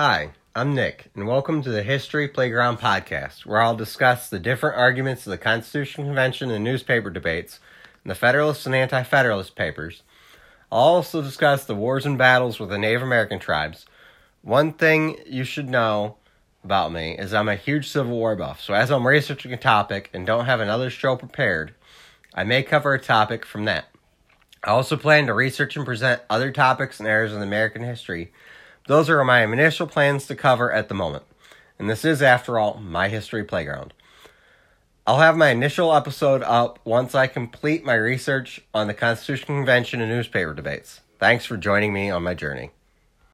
Hi, I'm Nick, and welcome to the History Playground podcast, where I'll discuss the different arguments of the Constitution Convention and newspaper debates, and the Federalist and Anti Federalist papers. I'll also discuss the wars and battles with the Native American tribes. One thing you should know about me is I'm a huge Civil War buff, so as I'm researching a topic and don't have another show prepared, I may cover a topic from that. I also plan to research and present other topics and areas of American history. Those are my initial plans to cover at the moment. And this is, after all, my history playground. I'll have my initial episode up once I complete my research on the Constitution Convention and newspaper debates. Thanks for joining me on my journey.